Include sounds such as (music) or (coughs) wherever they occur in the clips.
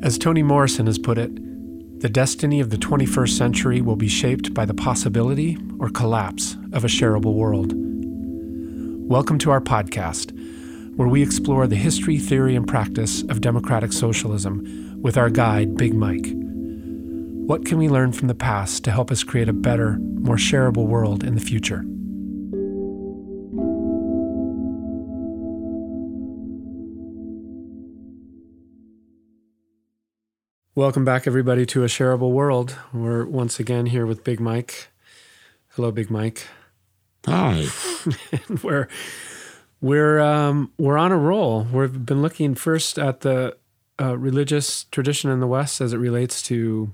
As Toni Morrison has put it, the destiny of the 21st century will be shaped by the possibility or collapse of a shareable world. Welcome to our podcast, where we explore the history, theory, and practice of democratic socialism with our guide, Big Mike. What can we learn from the past to help us create a better, more shareable world in the future? Welcome back, everybody, to A Shareable World. We're once again here with Big Mike. Hello, Big Mike. Hi. (laughs) we're we're um, we're on a roll. We've been looking first at the uh, religious tradition in the West as it relates to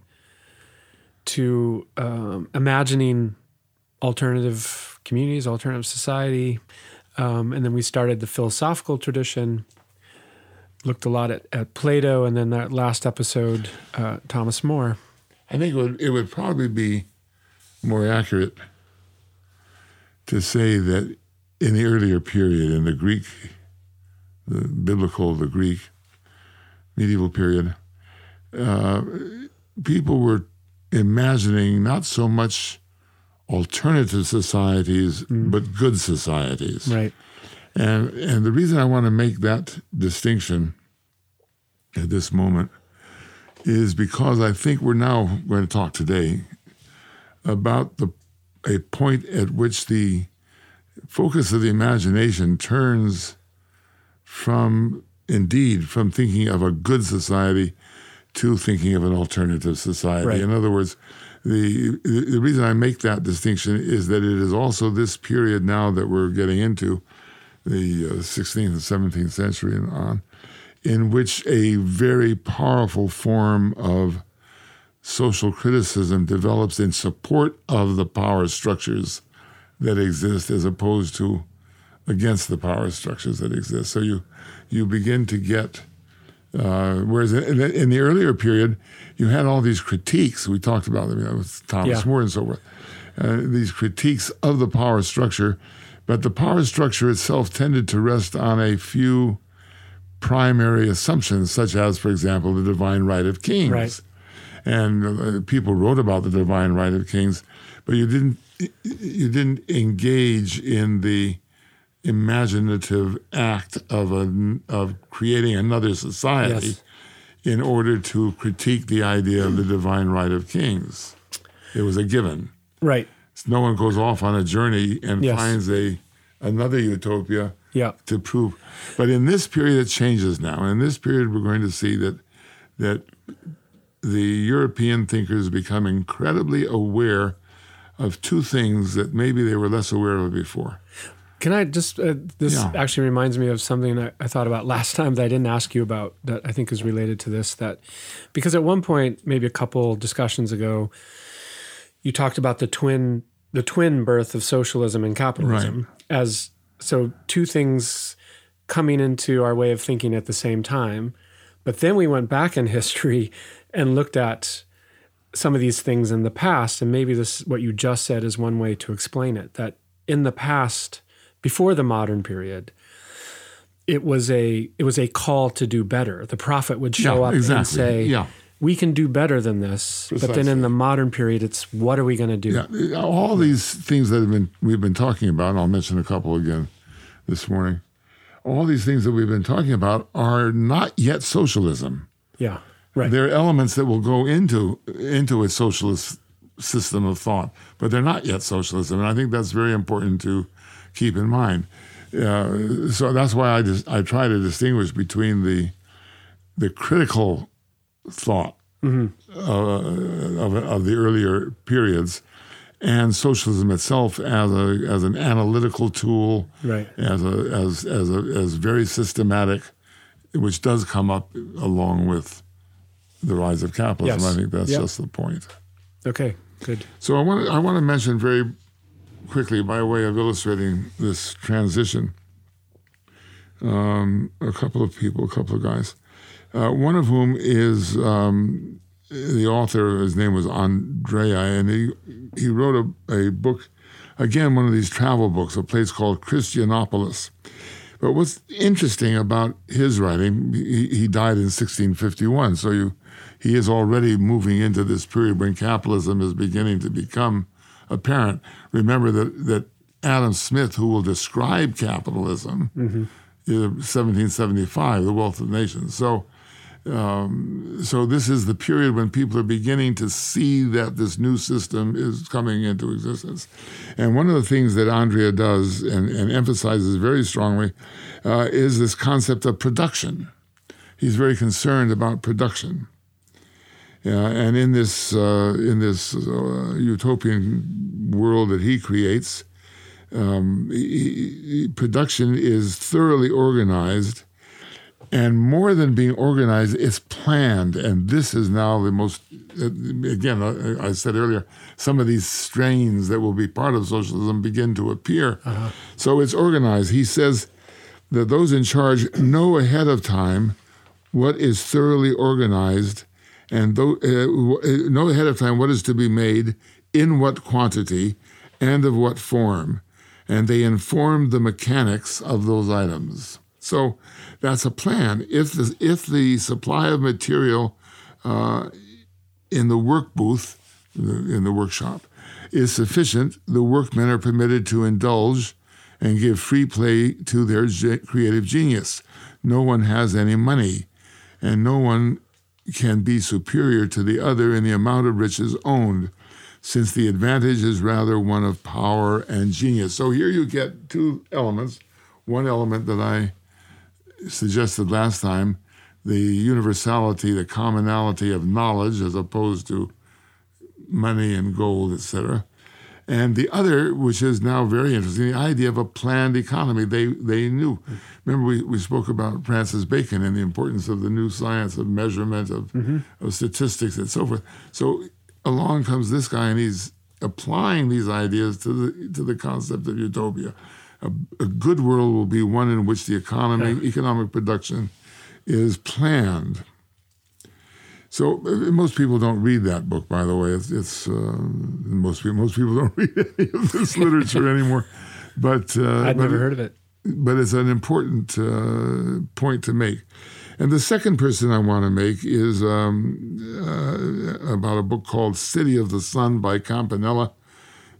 to um, imagining alternative communities, alternative society, um, and then we started the philosophical tradition looked a lot at, at Plato, and then that last episode, uh, Thomas More. I think it would, it would probably be more accurate to say that in the earlier period, in the Greek, the biblical, the Greek medieval period, uh, people were imagining not so much alternative societies, mm. but good societies. Right. And and the reason I want to make that distinction at this moment is because I think we're now going to talk today about the a point at which the focus of the imagination turns from indeed from thinking of a good society to thinking of an alternative society. Right. In other words, the the reason I make that distinction is that it is also this period now that we're getting into the uh, 16th and 17th century and on, in which a very powerful form of social criticism develops in support of the power structures that exist as opposed to against the power structures that exist. So you you begin to get uh, whereas in the, in the, earlier period, you had all these critiques. We talked about them you know, with Thomas yeah. More and so forth. Uh, these critiques of the power structure but the power structure itself tended to rest on a few primary assumptions, such as, for example, the divine right of kings. Right. And uh, people wrote about the divine right of kings, but you didn't you didn't engage in the imaginative act of a, of creating another society yes. in order to critique the idea of the divine right of kings. It was a given. Right no one goes off on a journey and yes. finds a another utopia yeah. to prove. But in this period, it changes now. In this period, we're going to see that that the European thinkers become incredibly aware of two things that maybe they were less aware of before. Can I just, uh, this yeah. actually reminds me of something I, I, thought about last time that I didn't ask you about that I think is related to this. That because at one point, maybe a couple discussions ago, you talked about the twin the twin birth of socialism and capitalism right. as so two things coming into our way of thinking at the same time. But then we went back in history and looked at some of these things in the past, and maybe this what you just said is one way to explain it. That in the past, before the modern period, it was a it was a call to do better. The prophet would show yeah, up exactly. and say, yeah we can do better than this. Precisely. But then in the modern period, it's what are we going to do? Yeah, all these things that have been we've been talking about, and I'll mention a couple again this morning. All these things that we've been talking about are not yet socialism. Yeah, right. They're elements that will go into into a socialist system of thought, but they're not yet socialism, and I think that's very important to keep in mind. Uh, so that's why I just I try to distinguish between the the critical thought mm-hmm. uh, of, of, the earlier periods, and socialism itself as a as an analytical tool, right. as a as as a as very systematic, which does come up along with the rise of capitalism. Yes. I think that's yep. just the point. Okay, good. So I want to, I want to mention very quickly, by way of illustrating this transition, um, a couple of people, a couple of guys uh, one of whom is um, the author. His name was Andreae, and he he wrote a, a book, again one of these travel books, a place called Christianopolis. But what's interesting about his writing, he, he died in 1651, so you, he is already moving into this period when capitalism is beginning to become apparent. Remember that, that Adam Smith, who will describe capitalism, mm-hmm. 1775, The Wealth of Nations. So, um, so this is the period when people are beginning to see that this new system is coming into existence. And one of the things that Andreae does and, and emphasizes very strongly uh, is this concept of production. He's very concerned about production. Uh, and in this uh, in this uh, utopian world that he creates, um, he, he, production is thoroughly organized and more than being organized, it's planned. And this is now the most, again, I said earlier, some of these strains that will be part of socialism begin to appear. Uh-huh. So it's organized. He says that those in charge know ahead of time what is thoroughly organized and th- uh, know ahead of time what is to be made, in what quantity, and of what form. And they inform the mechanics of those items. So that's a plan. If the if the supply of material uh, in the work booth, in the workshop, is sufficient, the workmen are permitted to indulge and give free play to their creative genius. No one has any money, and no one can be superior to the other in the amount of riches owned, since the advantage is rather one of power and genius. So here you get two elements. One element that I suggested last time the universality, the commonality of knowledge as opposed to money and gold, etc. And the other, which is now very interesting, the idea of a planned economy. They they knew. Remember, we, we spoke about Francis Bacon and the importance of the new science of measurement, of, mm-hmm. of statistics, and so forth. So along comes this guy, and he's applying these ideas to the to the concept of utopia a, a good world will be one in which the economy, yeah. economic production is planned. So uh, most people don't read that book, by the way. It's, it's uh, most people most people don't (laughs) read any of this (laughs) literature anymore. But uh, I'd but never heard of it. But it's an important uh, point to make. And the second person I want to make is um, uh, about a book called City of the Sun by Campanella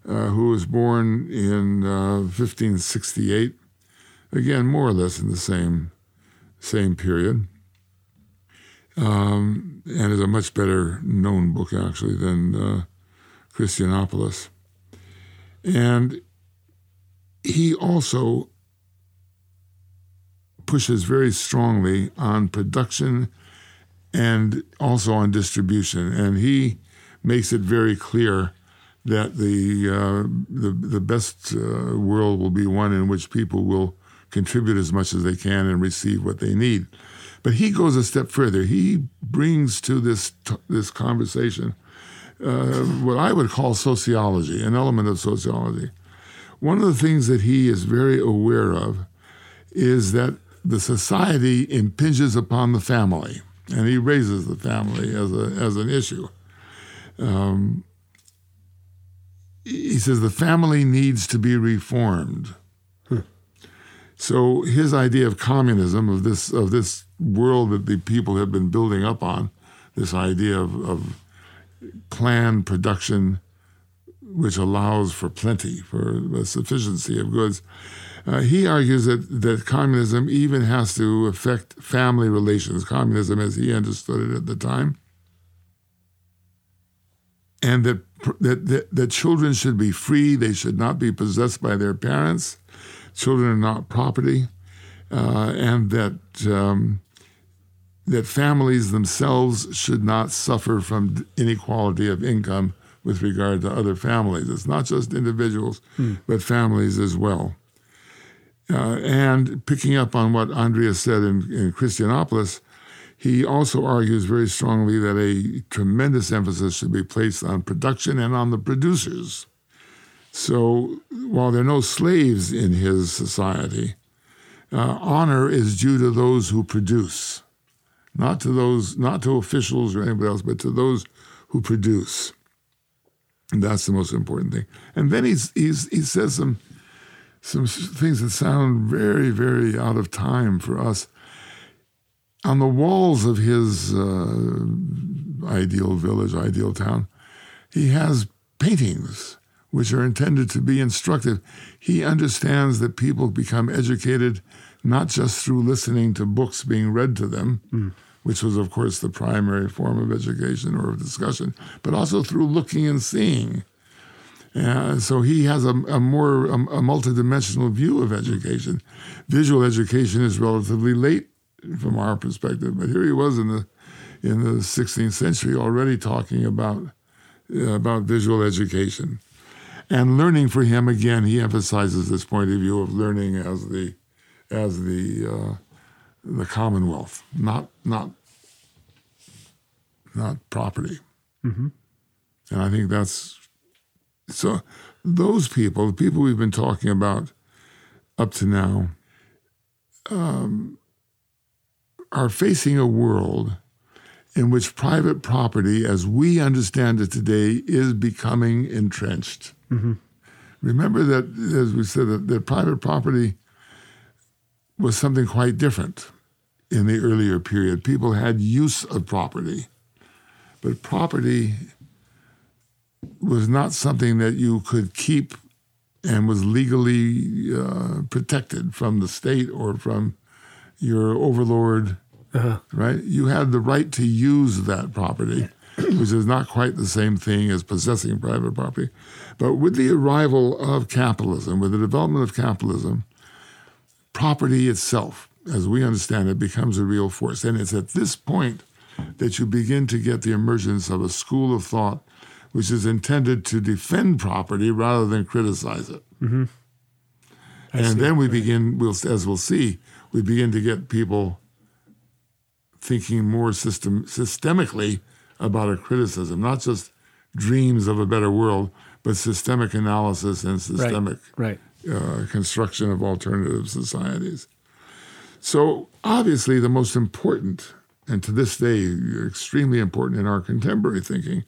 uh, who was born in uh, 1568. Again, more or less in the same same period, um, and is a much better known book actually than uh, Christianopolis. And he also pushes very strongly on production and also on distribution, and he makes it very clear that the uh, the, the best uh, world will be one in which people will contribute as much as they can and receive what they need. But he goes a step further. He brings to this t- this conversation uh, what I would call sociology, an element of sociology. One of the things that he is very aware of is that the society impinges upon the family, and he raises the family as a as an issue. Um, he says the family needs to be reformed. Hmm. So his idea of communism, of this of this world that the people have been building up on, this idea of, of planned production, which allows for plenty, for a sufficiency of goods. Uh, he argues that, that communism even has to affect family relations, communism as he understood it at the time, and that that, that, that children should be free, they should not be possessed by their parents, children are not property, uh, and that um, that families themselves should not suffer from inequality of income with regard to other families. It's not just individuals, hmm. but families as well. Uh, and picking up on what Andreae said in, in Christianopolis, he also argues very strongly that a tremendous emphasis should be placed on production and on the producers. So while there are no slaves in his society, uh, honor is due to those who produce, not to those, not to officials or anybody else, but to those who produce. And that's the most important thing. And then he's, he's, he says some some things that sound very, very out of time for us. On the walls of his uh, ideal village, ideal town, he has paintings which are intended to be instructive. He understands that people become educated not just through listening to books being read to them, mm. which was, of course, the primary form of education or of discussion, but also through looking and seeing. Uh, so he has a, a more a, a multidimensional view of education. Visual education is relatively late from our perspective, but here he was in the in the 16th century already talking about uh, about visual education. And learning for him again, he emphasizes this point of view of learning as the as the uh, the commonwealth, not not not property. Mm-hmm. And I think that's so. Those people, the people we've been talking about up to now, um, are facing a world in which private property, as we understand it today, is becoming entrenched. Mm-hmm. Remember that, as we said, that, that private property was something quite different in the earlier period. People had use of property, but property was not something that you could keep and was legally uh, protected from the state or from your overlord uh-huh. right? You had the right to use that property, which is not quite the same thing as possessing private property. But with the arrival of capitalism, with the development of capitalism, property itself, as we understand it, becomes a real force. And it's at this point that you begin to get the emergence of a school of thought which is intended to defend property rather than criticize it. Mm-hmm. And see. then we begin, we'll, as we'll see, we begin to get people thinking more system, systemically about a criticism, not just dreams of a better world, but systemic analysis and systemic right, right. Uh, construction of alternative societies. So, obviously, the most important, and to this day, extremely important in our contemporary thinking,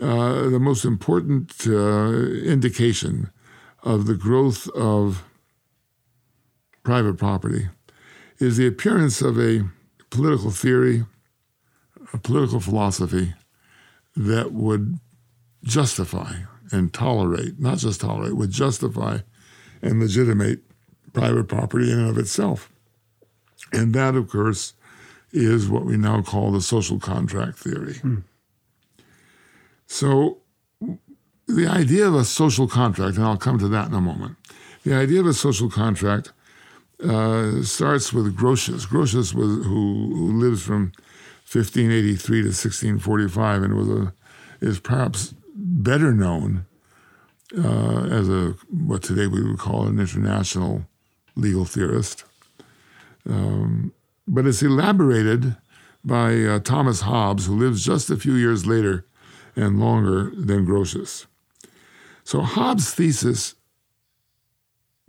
uh, the most important uh, indication of the growth of private property is the appearance of a political theory, a political philosophy that would justify and tolerate, not just tolerate, would justify and legitimate private property in and of itself. And that, of course, is what we now call the social contract theory. Hmm. So, the idea of a social contract, and I'll come to that in a moment, the idea of a social contract uh, starts with Grotius. Grotius was who, who lives from 1583 to 1645 and was a is perhaps better known uh, as a what today we would call an international legal theorist. Um, but it's elaborated by uh, Thomas Hobbes, who lives just a few years later and longer than Grotius. So Hobbes' thesis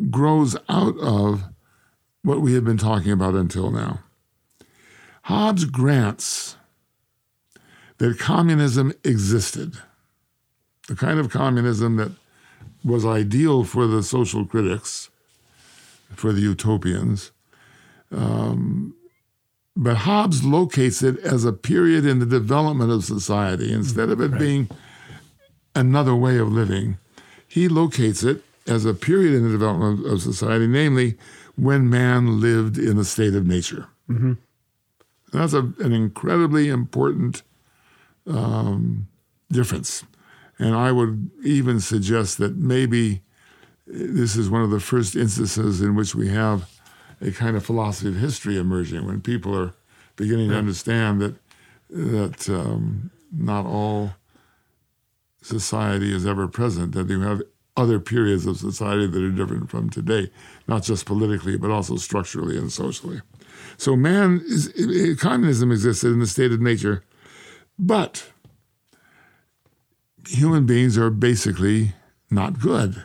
grows out of what we have been talking about until now. Hobbes grants that communism existed, the kind of communism that was ideal for the social critics, for the utopians. Um, but Hobbes locates it as a period in the development of society. Instead of it right. being another way of living, he locates it as a period in the development of society, namely when man lived in the state of nature. Mm-hmm. That's a, an incredibly important um, difference. And I would even suggest that maybe this is one of the first instances in which we have a kind of philosophy of history emerging when people are beginning to understand that that um, not all society is ever present, that you have other periods of society that are different from today, not just politically, but also structurally and socially. So, man is communism existed in the state of nature, but human beings are basically not good.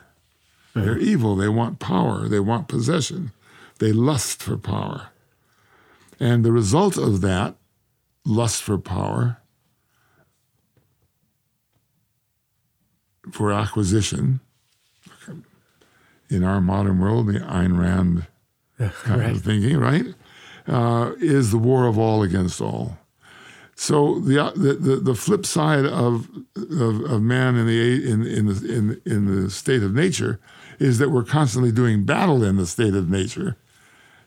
They're evil. They want power. They want possession. They lust for power. And the result of that lust for power, for acquisition, in our modern world, the Ayn Rand (laughs) kind right. of thinking, right? Uh, is the war of all against all. So the uh, the, the, the flip side of, of, of man in the in in the in, in the state of nature is that we're constantly doing battle in the state of nature.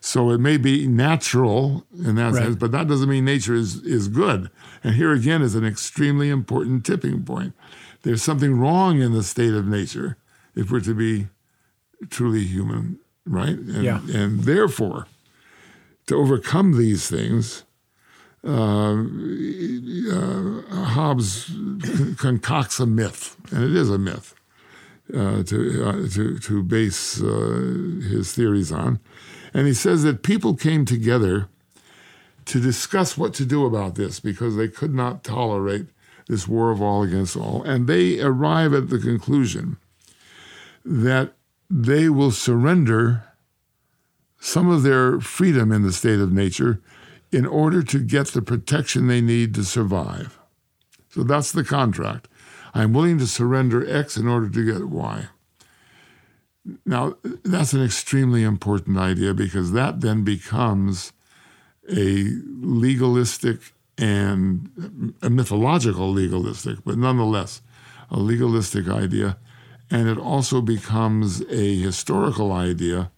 So it may be natural in that Right. sense, but that doesn't mean nature is is good. And here again is an extremely important tipping point. There's something wrong in the state of nature if we're to be truly human, right? And, Yeah. and therefore, to overcome these things, uh, uh, Hobbes concocts a myth, and it is a myth uh, to, uh, to, to base uh, his theories on. And he says that people came together to discuss what to do about this because they could not tolerate this war of all against all. And they arrive at the conclusion that they will surrender some of their freedom in the state of nature in order to get the protection they need to survive. So that's the contract. I'm willing to surrender X in order to get Y. Now, that's an extremely important idea because that then becomes a legalistic and a mythological legalistic, but nonetheless a legalistic idea. And it also becomes a historical idea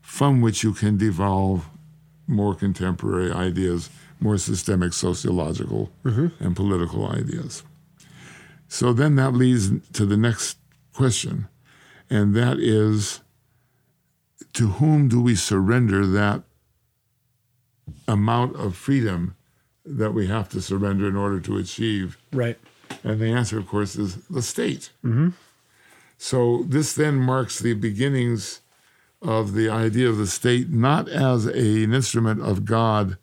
from which you can devolve more contemporary ideas, more systemic sociological mm-hmm. and political ideas. So then that leads to the next question, and that is to whom do we surrender that amount of freedom that we have to surrender in order to achieve? Right. And the answer, of course, is the state. Mm-hmm. So this then marks the beginnings of the idea of the state not as a, an instrument of God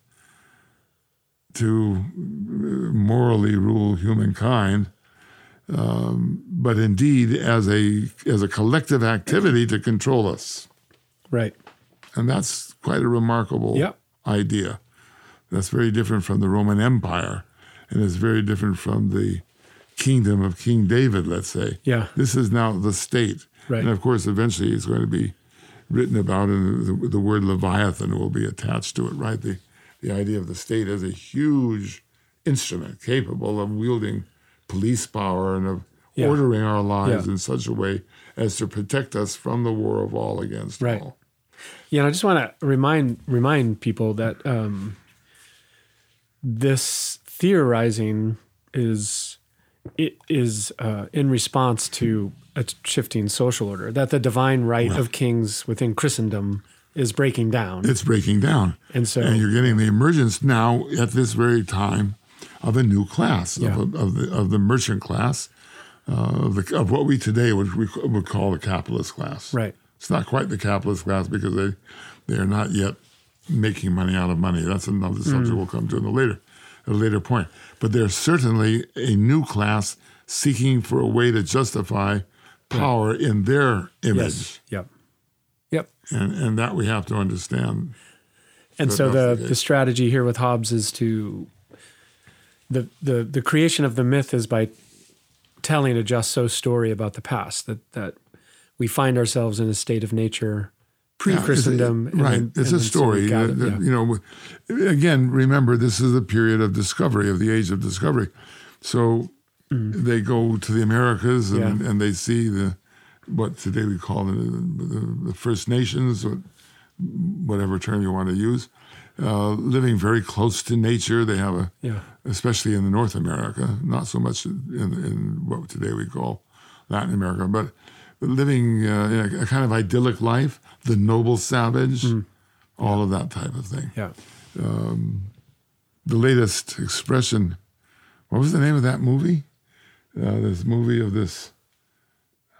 to uh, morally rule humankind, um, but indeed as a as a collective activity to control us. Right. And that's quite a remarkable Yep. idea. That's very different from the Roman Empire, and it's very different from the kingdom of King David, let's say. Yeah. This is now the state. Right. And of course, eventually it's going to be written about, and the, the word Leviathan will be attached to it, right? The, the idea of the state as a huge instrument capable of wielding police power and of Yeah. ordering our lives Yeah. in such a way as to protect us from the war of all against Right. all. Yeah, and I just want to remind remind people that um, this theorizing is it is uh, in response to a shifting social order that the divine right of kings within Christendom is breaking down, It's breaking down. and so and you're getting the emergence now at this very time of a new class Yeah. of, of the of the merchant class uh, of the of what we today would we would call the capitalist class. right, It's not quite the capitalist class because they they are not yet making money out of money. That's another subject we'll come to in a later at a later point. But there's certainly a new class seeking for a way to justify power in their image, yes, yep, yep. and and that we have to understand. And so the, the the strategy here with Hobbes is to the, the the creation of the myth is by telling a just so story about the past that that we find ourselves in a state of nature pre Christendom. Yeah, it's a- right. it's a story. uh, that- You know, again, remember this is a period of discovery, of the age of discovery. So they go to the Americas and, Mm. Yeah. and they see the what today we call the, the, the First Nations, or whatever term you want to use, uh, living very close to nature. They have a, Yeah. especially in North America, not so much in, in what today we call Latin America, but living uh, a, kind of idyllic life, the noble savage, all of that type of thing. yeah. The latest expression, what was the name of that movie? Uh, this movie of this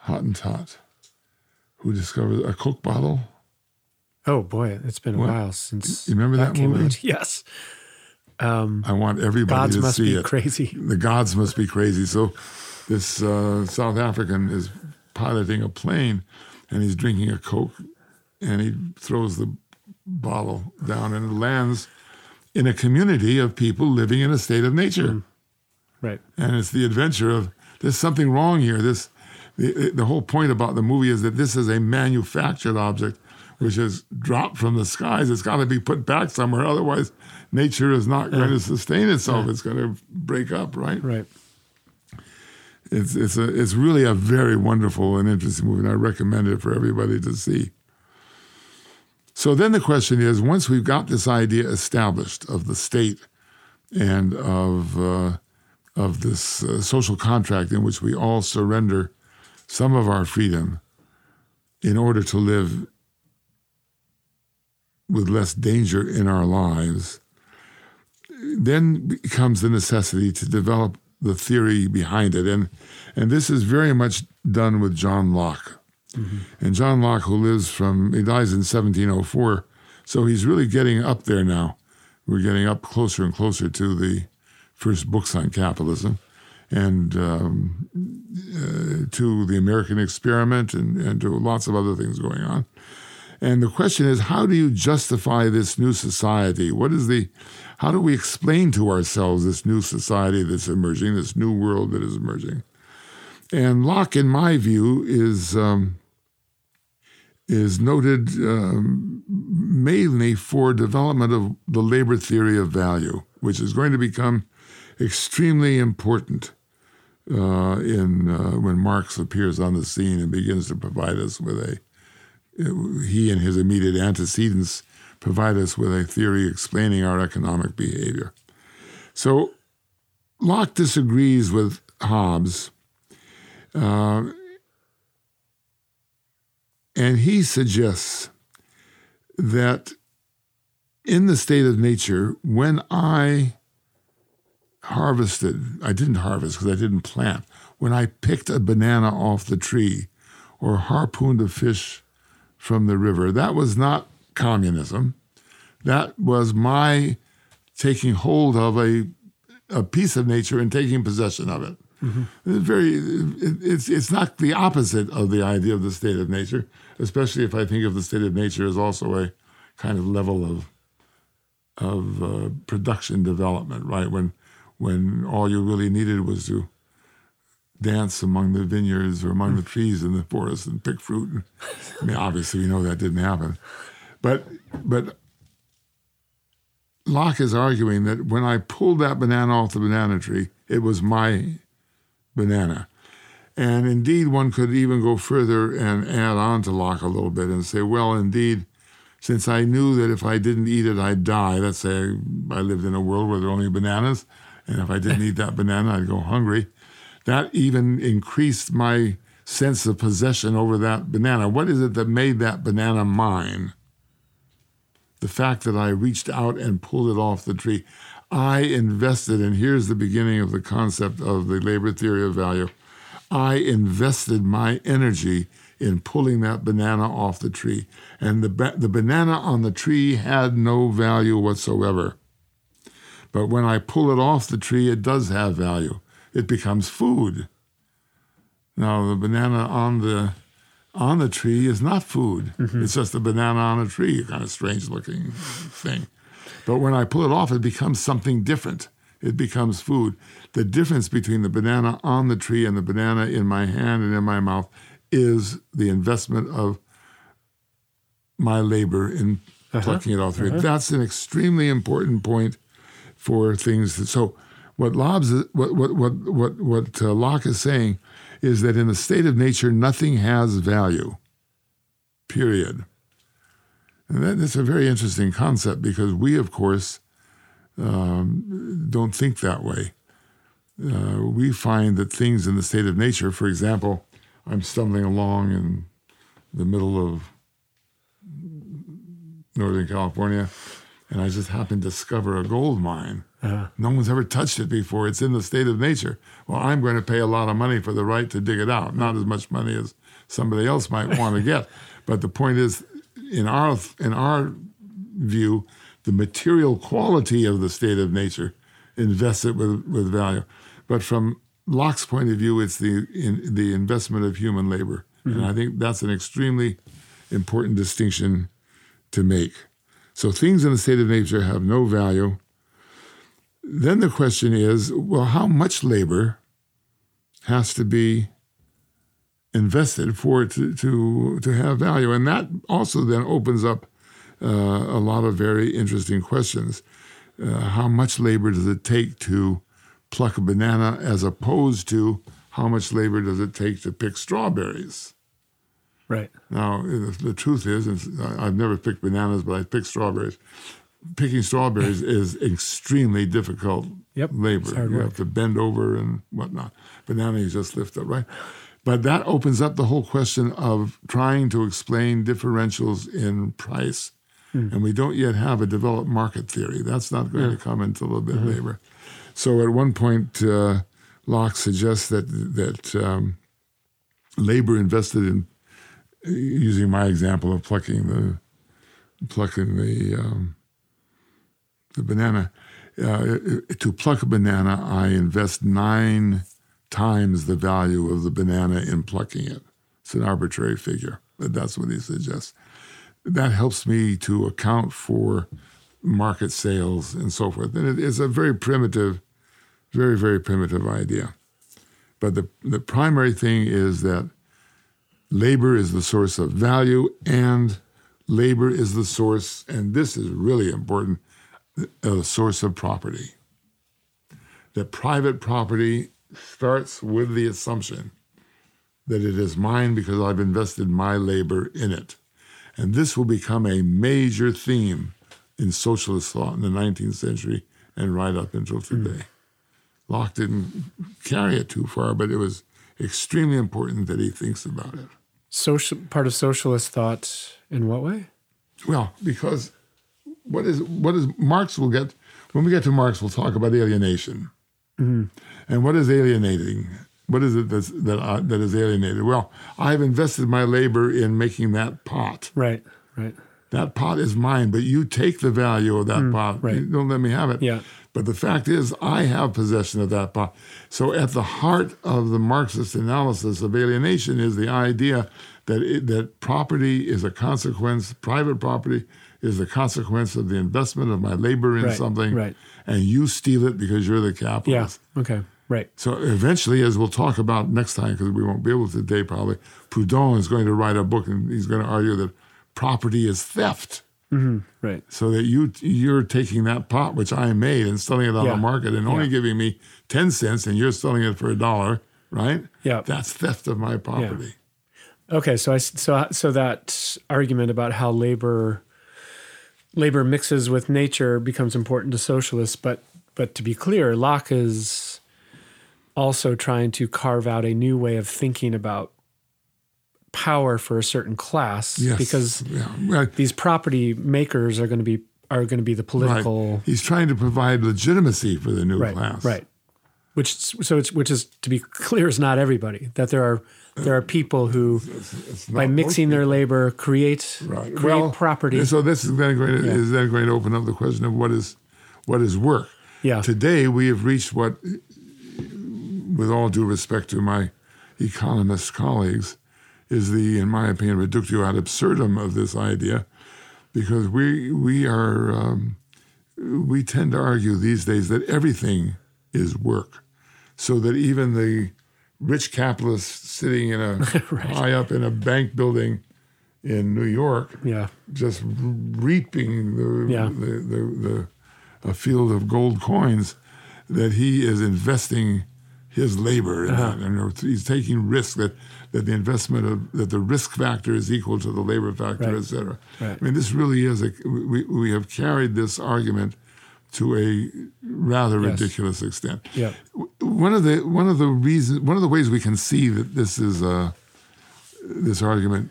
Hottentot who discovered a Coke bottle. Oh boy, it's been a What? while since You remember that came movie? out. (laughs) Yes. Um, I want everybody gods to must see be it. crazy. the gods must be crazy. So this uh, South African is piloting a plane and he's drinking a Coke and he throws the bottle down and it lands in a community of people living in a state of nature. Mm. Right. And it's the adventure of there's something wrong here. This the, the whole point about the movie is that this is a manufactured object which is dropped from the skies. It's got to be put back somewhere. Otherwise, nature is not going to sustain itself. It's going to break up, right? Right. It's it's a it's really a very wonderful and interesting movie, and I recommend it for everybody to see. So then the question is, once we've got this idea established of the state and of uh, of this uh, social contract in which we all surrender some of our freedom in order to live with less danger in our lives, then comes the necessity to develop the theory behind it. And, and this is very much done with John Locke. Mm-hmm. And John Locke, who lives from, he dies in 1704, so he's really getting up there now. We're getting up closer and closer to the first books on capitalism and um, uh, to the American experiment and, and to lots of other things going on. And the question is, how do you justify this new society? What is the, how do we explain to ourselves this new society that's emerging, this new world that is emerging? And Locke, in my view, is um, is noted um, mainly for development of the labor theory of value, which is going to become extremely important uh, in uh, when Marx appears on the scene and begins to provide us with a he and his immediate antecedents provide us with a theory explaining our economic behavior. So Locke disagrees with Hobbes, uh, and he suggests that in the state of nature, when I harvested, I didn't harvest because I didn't plant, when I picked a banana off the tree or harpooned a fish from the river. That was not communism. That was my taking hold of a, a piece of nature and taking possession of it. Mm-hmm. It's very, it's, it's not the opposite of the idea of the state of nature, especially if I think of the state of nature as also a kind of level of of uh, production development, right? When when all you really needed was to dance among the vineyards or among the hmm. trees in the forest and pick fruit. I mean, obviously, we know that didn't happen. But, but Locke is arguing that when I pulled that banana off the banana tree, it was my banana. And indeed, one could even go further and add on to Locke a little bit and say, well, indeed, since I knew that if I didn't eat it, I'd die. Let's say I lived in a world where there were only bananas, and if I didn't eat that banana, I'd go hungry that even increased my sense of possession over that banana. What is it that made that banana mine? The fact that I reached out and pulled it off the tree. I invested, and here's the beginning of the concept of the labor theory of value. I invested my energy in pulling that banana off the tree. And the, ba- the banana on the tree had no value whatsoever. But when I pull it off the tree, it does have value it becomes food. Now the banana on the on the tree is not food. Mm-hmm. It's just a banana on a tree, a kind of strange looking thing. But when I pull it off, it becomes something different. It becomes food. The difference between the banana on the tree and the banana in my hand and in my mouth is the investment of my labor in uh-huh. plucking it the tree. Uh-huh. That's an extremely important point for things. That, so what, Lobs, what, what, what, what, what uh, Locke is saying is that in the state of nature, nothing has value, period. And that, that's a very interesting concept because we, of course, um, don't think that way. Uh, we find that things in the state of nature, for example, I'm stumbling along in the middle of Northern California and I just happened to discover a gold mine. Uh-huh. No one's ever touched it before. It's in the state of nature. Well, I'm going to pay a lot of money for the right to dig it out. Not as much money as somebody else might want to (laughs) get. But the point is, in our in our view, the material quality of the state of nature invests it with, with value. But from Locke's point of view, it's the in, the investment of human labor, mm-hmm. and I think that's an extremely important distinction to make. So things in the state of nature have no value. Then the question is well, how much labor has to be invested for it to, to, to have value. And that also then opens up uh, a lot of very interesting questions. Uh, how much labor does it take to pluck a banana as opposed to how much labor does it take to pick strawberries? Right. Now, the, the truth is, and I've never picked bananas, but I picked strawberries. Picking strawberries (laughs) is extremely difficult Yep, labor. you work. have to bend over and whatnot. Banana, you just lift up, right? But that opens up the whole question of trying to explain differentials in price. Hmm. And we don't yet have a developed market theory. That's not going to come until a bit Mm-hmm. later. So at one point, uh, Locke suggests that that um, labor invested in using my example of plucking the plucking the um, the banana. Uh, to pluck a banana, I invest nine times the value of the banana in plucking it. It's an arbitrary figure, but that's what he suggests. That helps me to account for market sales and so forth. And it is a very primitive, very, very primitive idea. But the, the primary thing is that labor is the source of value and labor is the source, and this is really important, a source of property. That private property starts with the assumption that it is mine because I've invested my labor in it. And this will become a major theme in socialist thought in the 19th century and right up until hmm. today. Locke didn't carry it too far, but it was extremely important that he thinks about it. Social part of socialist thought in what way? Well, because what is what is Marx will get when we get to Marx, we'll talk about alienation. And what is alienating? What is it that's, that uh, that is alienated? Well, I've invested my labor in making that pot. Right. Right. That pot is mine, but you take the value of that pot. right. You don't let me have it. Yeah. But the fact is, I have possession of that pot. So, at the heart of the Marxist analysis of alienation is the idea that it, that property is a consequence. Private property is the consequence of the investment of my labor in Right, something, right. and you steal it because you're the Yeah. capitalist. Okay. Right. So eventually, as we'll talk about next time, because we won't be able to today probably, Proudhon is going to write a book and he's going to argue that property is theft. Mm-hmm, right. So that you you're taking that pot which I made and selling it on Yeah. the market and only Yeah. giving me ten cents and you're selling it for a dollar, right? Yeah. That's theft of my property. Okay, so I so so that argument about how labor labor mixes with nature becomes important to socialists, but but to be clear, Locke is also trying to carve out a new way of thinking about power for a certain class Yes. because yeah. Right. these property makers are going to be are going to be the right. political He's trying to provide legitimacy for the new right class. right which so it's which is to be clear is not everybody that there are there are people who It's by mixing their labor create Right. create well, property. So this is then going to, Yeah. is then going to open up the question of what is what is work. Yeah. Today we have reached what, with all due respect to my economist colleagues, is the, in my opinion, reductio ad absurdum of this idea, because we we are um, we tend to argue these days that everything is work, so that even the rich capitalist sitting in a (laughs) high up in a bank building in New York yeah. just reaping the, Yeah. the, the, the, a field of gold coins that he is investing his labor in Uh-huh. that. And he's taking risk that, that the investment of that the risk factor is equal to the labor factor, Right. et cetera. Right. I mean, this really is a we, we have carried this argument to a rather Yes. ridiculous extent. Yeah. One of the one of the reasons one of the ways we can see that this is uh, this argument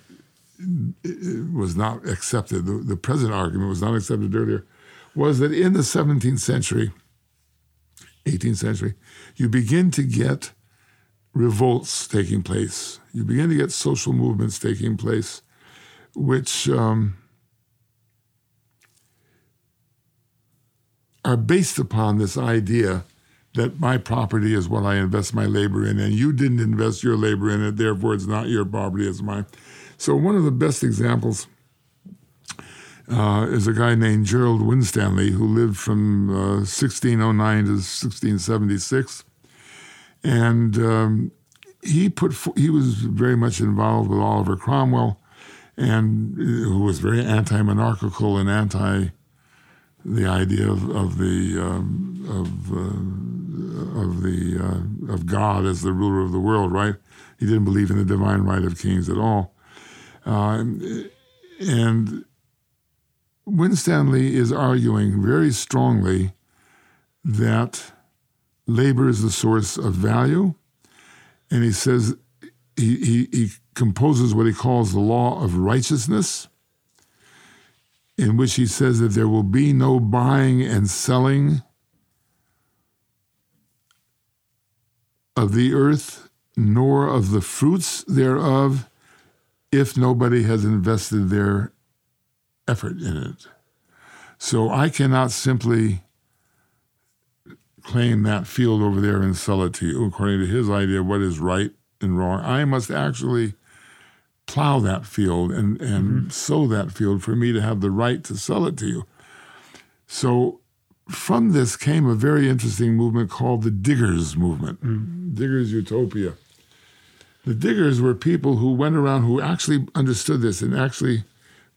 was not accepted. The, the present argument was not accepted earlier. Was that in the 17th century, 18th century, you begin to get revolts taking place. You begin to get social movements taking place, which um, are based upon this idea that my property is what I invest my labor in, and you didn't invest your labor in it, therefore it's not your property, it's mine. So, one of the best examples uh, is a guy named Gerald Winstanley who lived from uh, 1609 to 1676. And um, he put he was very much involved with Oliver Cromwell, and uh, who was very anti-monarchical and anti the idea of, of the um, of uh, of the uh, of God as the ruler of the world. Right? He didn't believe in the divine right of kings at all, uh, and Winstanley is arguing very strongly that labor is the source of value, and he says he, he, he composes what he calls the law of righteousness in which he says that there will be no buying and selling of the earth, nor of the fruits thereof, if nobody has invested their effort in it. So I cannot simply claim that field over there and sell it to you according to his idea what is right and wrong. I must actually plow that field and, and mm-hmm. sow that field for me to have the right to sell it to you. So from this came a very interesting movement called the Diggers movement, mm. Diggers Utopia. The Diggers were people who went around who actually understood this and actually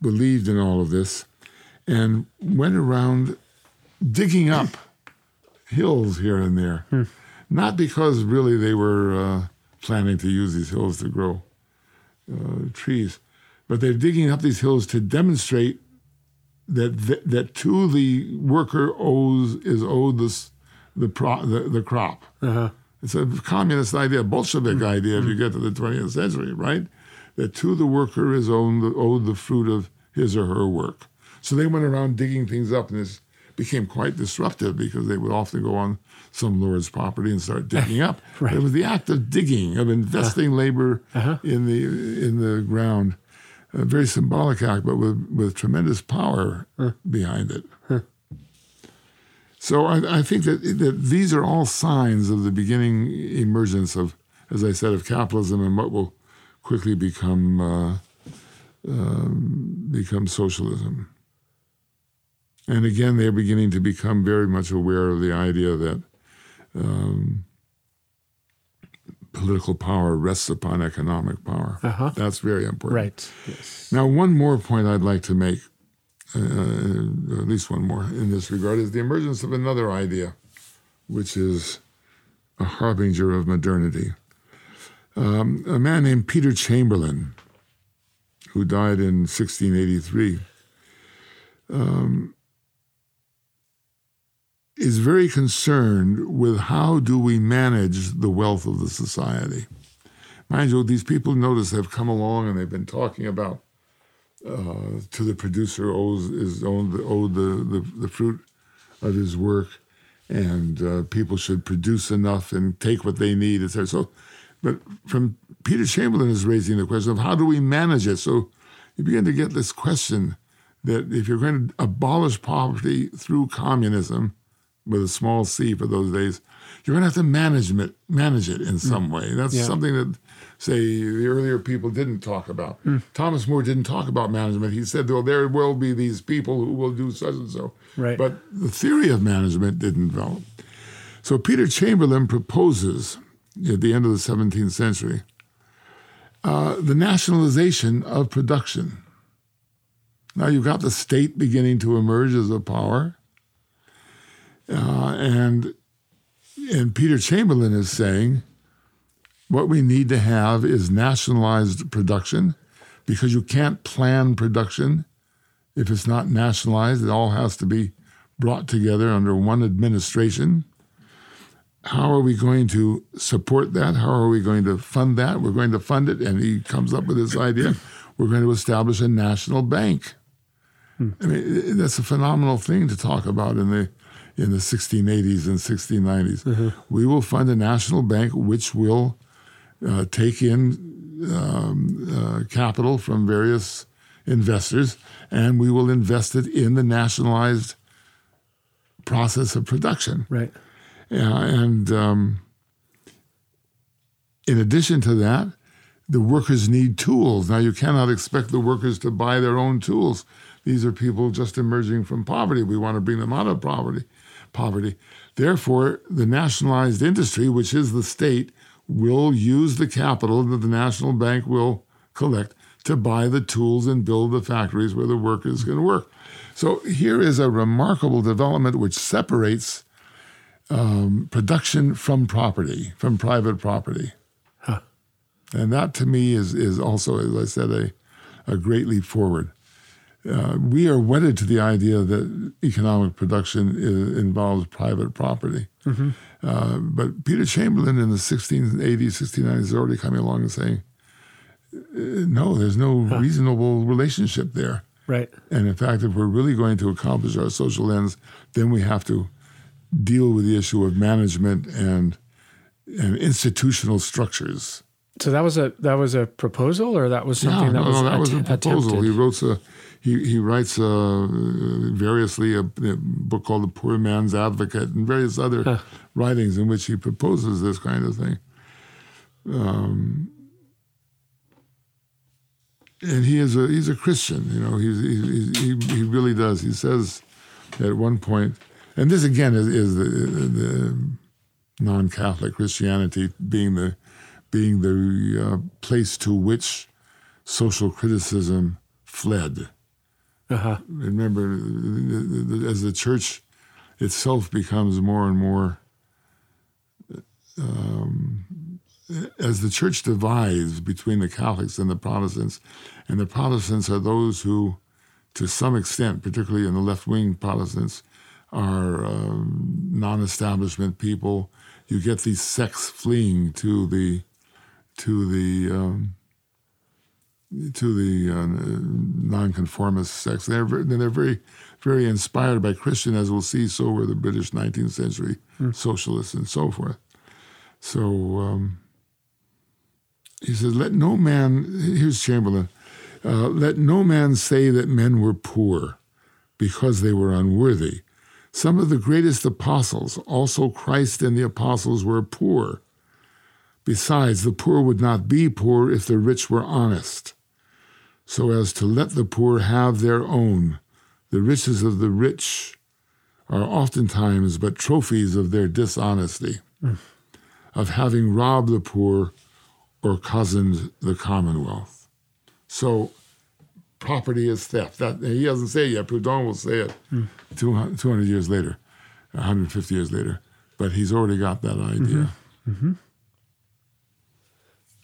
believed in all of this and went around digging up hills here and there. Mm. Not because really they were uh, planning to use these hills to grow uh, trees. But they're digging up these hills to demonstrate that that, that to the worker owes is owed this the pro, the, the crop. Uh-huh. It's a communist idea, Bolshevik mm-hmm. idea. If you get to the 20th century, right? That to the worker is owed the, owed the fruit of his or her work. So they went around digging things up, and this became quite disruptive because they would often go on some lord's property and start (laughs) digging up. right. It was the act of digging, of investing uh, labor uh-huh. in the in the ground. A very symbolic act, but with, with tremendous power behind it. Huh. So I, I, think that, that these are all signs of the beginning emergence of, as I said, of capitalism and what will quickly become uh, um, become socialism. And again, they're beginning to become very much aware of the idea that um, political power rests upon economic power. Uh-huh. That's very important. Right. Yes. Now, one more point I'd like to make, uh, at least one more in this regard, is the emergence of another idea, which is a harbinger of modernity. Um, a man named Peter Chamberlen, who died in 1683, um, is very concerned with how do we manage the wealth of the society. Mind you, these people notice have come along and they've been talking about uh, to the producer owes is the, owed the, the, the fruit of his work, and uh, people should produce enough and take what they need, etc. So, but from Peter Chamberlen is raising the question of how do we manage it. So, you begin to get this question that if you're going to abolish poverty through communism, with a small c for those days, you're going to have to manage it, manage it in some mm. way. That's yeah. something that, say, the earlier people didn't talk about. Mm. Thomas More didn't talk about management. He said, well, there will be these people who will do such and so. Right. But the theory of management didn't develop. So Peter Chamberlen proposes at the end of the 17th century uh, the nationalization of production. Now you've got the state beginning to emerge as a power. Uh, and and Peter Chamberlen is saying what we need to have is nationalized production because you can't plan production if it's not nationalized. It all has to be brought together under one administration. How are we going to support that? How are we going to fund that? We're going to fund it. And he comes up with this idea we're going to establish a national bank. Hmm. I mean, that's a phenomenal thing to talk about in the in the 1680s and 1690s. Mm-hmm. We will fund a national bank which will uh, take in um, uh, capital from various investors and we will invest it in the nationalized process of production. Right. Uh, and um, in addition to that, the workers need tools. Now, you cannot expect the workers to buy their own tools. These are people just emerging from poverty. We want to bring them out of poverty poverty. Therefore, the nationalized industry, which is the state, will use the capital that the national bank will collect to buy the tools and build the factories where the workers to work. So here is a remarkable development which separates um, production from property, from private property. Huh. And that to me is, is also, as I said, a, a great leap forward. Uh, we are wedded to the idea that economic production is, involves private property. Mm-hmm. Uh, but Peter Chamberlen in the 1680s, 1690s is already coming along and saying, uh, no, there's no huh. reasonable relationship there. Right. And in fact, if we're really going to accomplish our social ends, then we have to deal with the issue of management and and institutional structures. So that was a that was a proposal, or that was something yeah, that no, was no, that was a proposal. Attempted. He wrote a he he writes uh, variously a, a, book called The Poor Man's Advocate and various other huh. writings in which he proposes this kind of thing. Um, and he is a he's a Christian. You know, he's, he's, he he really does. He says at one point, and this again is, is the, the non-Catholic Christianity being the being the uh, place to which social criticism fled. Uh-huh. Remember, as the church itself becomes more and more, um, as the church divides between the Catholics and the Protestants, and the Protestants are those who, to some extent, particularly in the left wing Protestants, are um, non establishment people. You get these sects fleeing to the to the um, to the uh, nonconformist sects. They're very, they're very very inspired by Christian, as we'll see. So were the British 19th century mm. socialists and so forth. So um, he says, "Let no man." Here's Chamberlen. Uh, Let no man say that men were poor because they were unworthy. Some of the greatest apostles, also Christ and the apostles, were poor. Besides, the poor would not be poor if the rich were honest, so as to let the poor have their own. The riches of the rich are oftentimes but trophies of their dishonesty, mm. of having robbed the poor or cozened the commonwealth. So property is theft. That he doesn't say it yet. Proudhon will say it mm. 200, 200, years later, 150 years later. But he's already got that idea. Mm-hmm. Mm-hmm.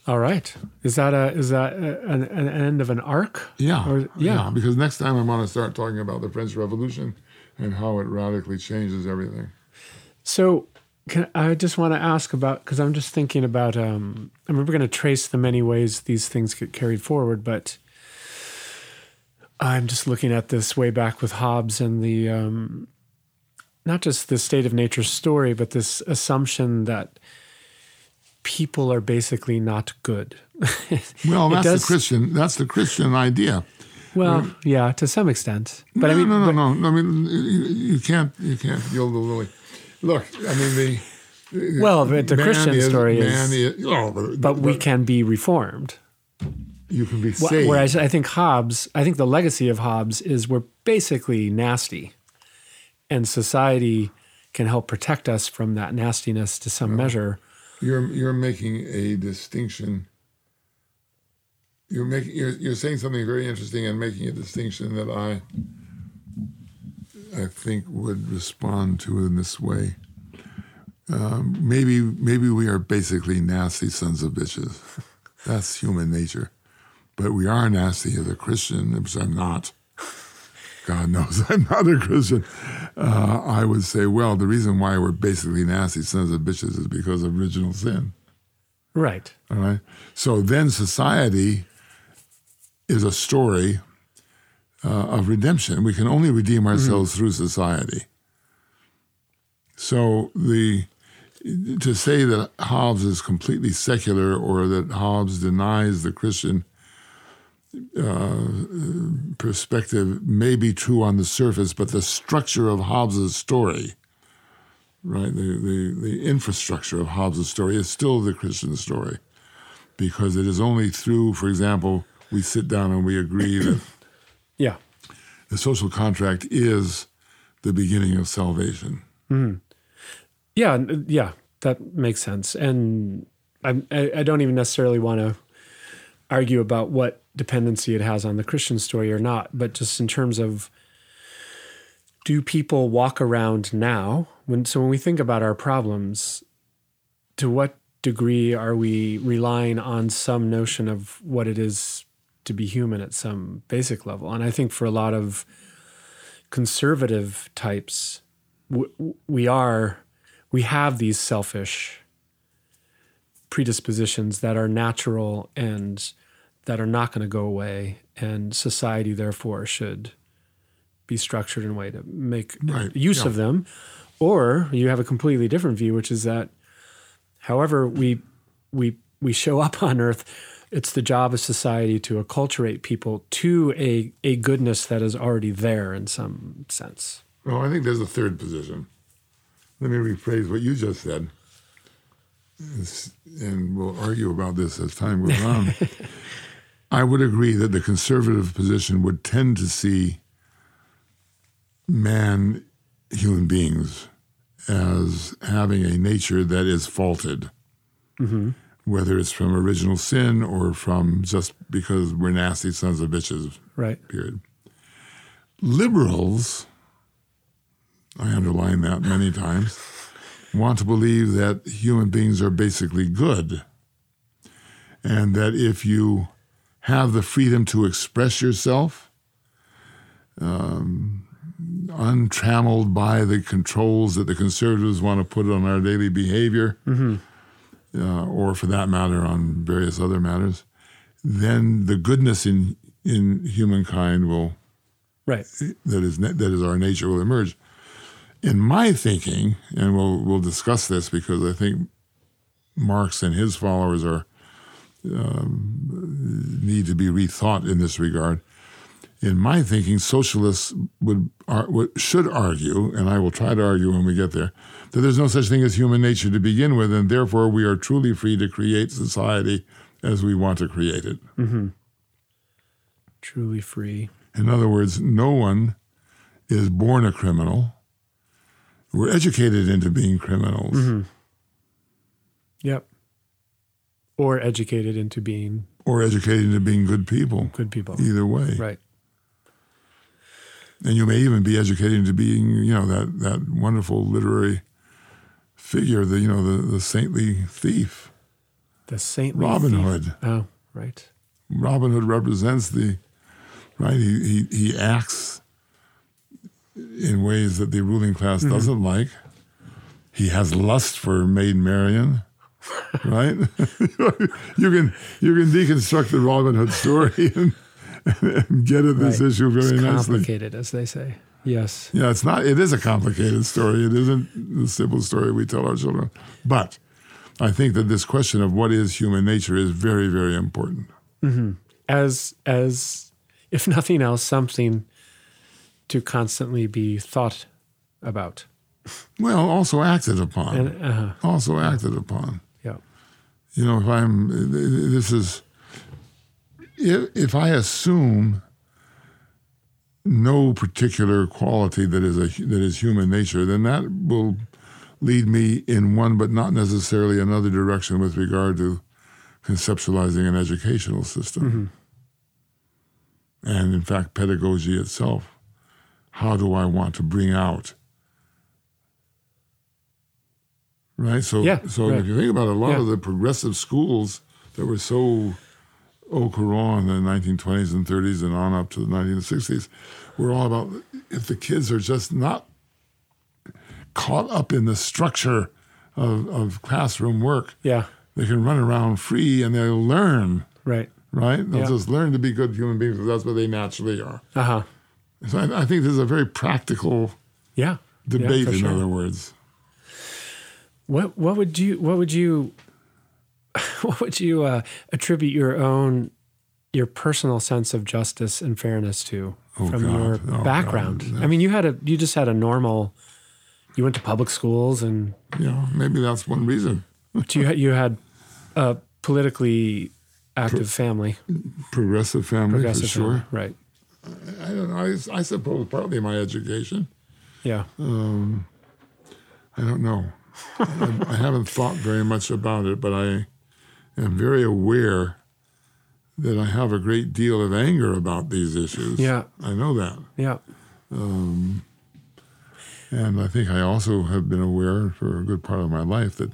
All right. Is that a is that a, an, an, end of an arc? Yeah. Or, yeah. yeah. Because next time I want to start talking about the French Revolution and how it radically changes everything. So can, I just want to ask about because I'm just thinking about. Um, I mean, we're going to trace the many ways these things get carried forward, but I'm just looking at this way back with Hobbes and the um, not just the state of nature story, but this assumption that people are basically not good. (laughs) well, that's does, the Christian. That's the Christian idea. Well, uh, yeah, to some extent. But no, I mean, no, no, but, no. I mean, you, can't, you can't gild the lily. Look, I mean, the. Well, the, the Christian is, story is, is oh, but, but, we can be reformed. You can be saved. Whereas I think Hobbes, I think the legacy of Hobbes is we're basically nasty, and society can help protect us from that nastiness to some measure you're you're making a distinction. You're making you're, you're saying something very interesting and making a distinction that I I think would respond to in this way. Um, maybe maybe we are basically nasty sons of bitches. (laughs) That's human nature, but we are nasty as a Christian, which I'm not. God knows (laughs) I'm not a Christian. Uh, I would say, well, the reason why we're basically nasty sons of bitches is because of original sin. Right. All right. So then society is a story uh, of redemption. We can only redeem mm-hmm. ourselves mm-hmm. through society. So the to say that Hobbes is completely secular or that Hobbes denies the Christian uh, perspective may be true on the surface, but the structure of Hobbes's story, right, the, the, the infrastructure of Hobbes's story is still the Christian story. Because it is only through, for example, we sit down and we agree that (coughs) yeah. the social contract is the beginning of salvation. Mm. Yeah, yeah, that makes sense. And I, I don't even necessarily want to argue about what dependency it has on the Christian story or not, but just in terms of do people walk around now when so when we think about our problems, to what degree are we relying on some notion of what it is to be human at some basic level? And I think for a lot of conservative types, we are we have these selfish predispositions that are natural and that are not going to go away and society therefore should be structured in a way to make Right, use yeah. of them or you have a completely different view which is that however we we we show up (laughs) on earth it's the job of society to acculturate people to a a goodness that is already there in some sense Well, I think there's a third position. Let me rephrase what you just said, and we'll argue about this as time goes on. (laughs) I would agree that the conservative position would tend to see man, human beings, as having a nature that is faulted, mm-hmm. whether it's from original sin or from just because we're nasty sons of bitches right period. Liberals, I underline that many times, want to believe that human beings are basically good. And that if you have the freedom to express yourself, um, untrammeled by the controls that the conservatives want to put on our daily behavior, uh, or for that matter, on various other matters, then the goodness in in humankind will right that is that is our nature will emerge. In my thinking, and we'll we'll discuss this because I think Marx and his followers are um, need to be rethought in this regard. In my thinking, socialists would, ar- would should argue, and I will try to argue when we get there, that there's no such thing as human nature to begin with, and therefore we are truly free to create society as we want to create it. truly free In other words, no one is born a criminal. We're educated into being criminals Yep. Or educated into being or educated into being good people. good people. Either way. Right. And you may even be educated into being, you know, that, that wonderful literary figure, the you know, the, the saintly thief. The saintly Robin thief. Hood. Oh, right. Robin Hood represents the right. He he, he acts in ways that the ruling class mm-hmm. doesn't like. He has lust for Maid Marian, right? (laughs) you can you can deconstruct the Robin Hood story (laughs) and, and get at this Right. issue very It's nicely. complicated, as they say. Yes. Yeah, it's not. It is a complicated story. It isn't the simple story we tell our children. But I think that this question of what is human nature is very, very important. As as if nothing else, something to constantly be thought about. Well, also acted upon. And uh, also acted upon. You know, if I'm, this is, if, if I assume no particular quality that is a that is human nature, then that will lead me in one, but not necessarily another direction with regard to conceptualizing an educational system, mm-hmm. and in fact, pedagogy itself. How do I want to bring out? Right. So, Yeah, so right. if you think about it, a lot Yeah. of the progressive schools that were so au courant in the 1920s and 30s and on up to the 1960s were all about if the kids are just not caught up in the structure of, of classroom work, Yeah. they can run around free and they'll learn, Right. right? They'll Yeah. just learn to be good human beings because that's what they naturally are. Uh huh. So I, I think this is a very practical Yeah. Yeah, debate, for in sure. other words. What what would you what would you (laughs) what would you uh, attribute your own your personal sense of justice and fairness to Oh, from God. your Oh, God. background? I mean, you had a you just had a normal. You went to public schools, and know, maybe that's one reason. but you had you had a politically active family, Progressive family, progressive for sure. right? I don't know. I, I suppose partly my education. Yeah, Um, I don't know. I, I haven't thought very much about it, but I am very aware that I have a great deal of anger about these issues. Yeah. I know that. Yeah. Um, and I think I also have been aware for a good part of my life that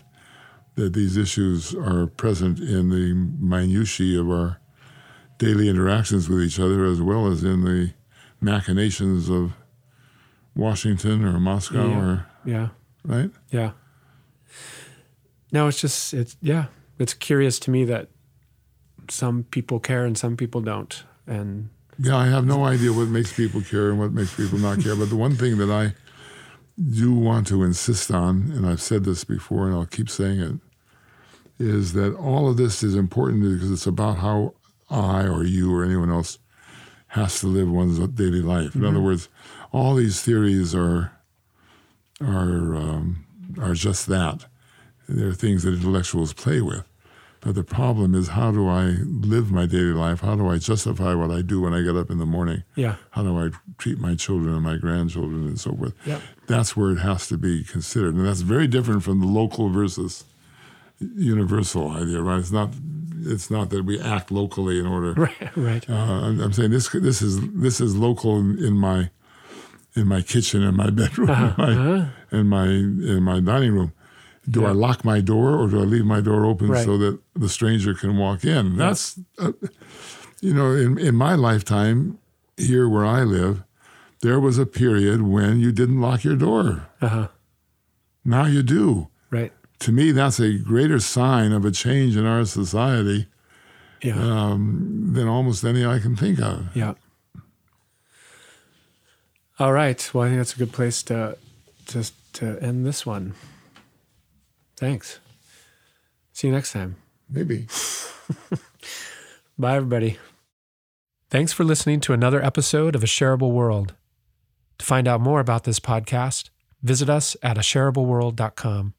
that these issues are present in the minutiae of our daily interactions with each other as well as in the machinations of Washington or Moscow Yeah. or Yeah. right? Yeah. No, it's just it's yeah. It's curious to me that some people care and some people don't. And Yeah, I have no idea what makes people care and what makes people not care. But the one thing that I do want to insist on, and I've said this before and I'll keep saying it, is that all of this is important because it's about how I or you or anyone else has to live one's daily life. In other words, all these theories are are um, are just that. They're things that intellectuals play with. But the problem is, how do I live my daily life? How do I justify what I do when I get up in the morning? yeah. How do I treat my children and my grandchildren and so forth? Yep. That's where it has to be considered. And that's very different from the local versus universal idea, right? It's not, it's not that we act locally in order. (laughs) Right. Right. Uh, I'm, I'm saying this, this, is, this is local in, in my, in my kitchen, in my (laughs) bedroom, in, my, in my in my dining room. Do I lock my door or do I leave my door open Right. so that the stranger can walk in? That's, uh, you know, in, in my lifetime here where I live, there was a period when you didn't lock your door. Uh-huh. Now you do. Right. To me, that's a greater sign of a change in our society Yeah. um, than almost any I can think of. Yeah. All right. Well, I think that's a good place to to to end this one. Thanks. See you next time. Maybe. (laughs) Bye, everybody. Thanks for listening to another episode of A Shareable World. To find out more about this podcast, visit us at ashareableworld.com.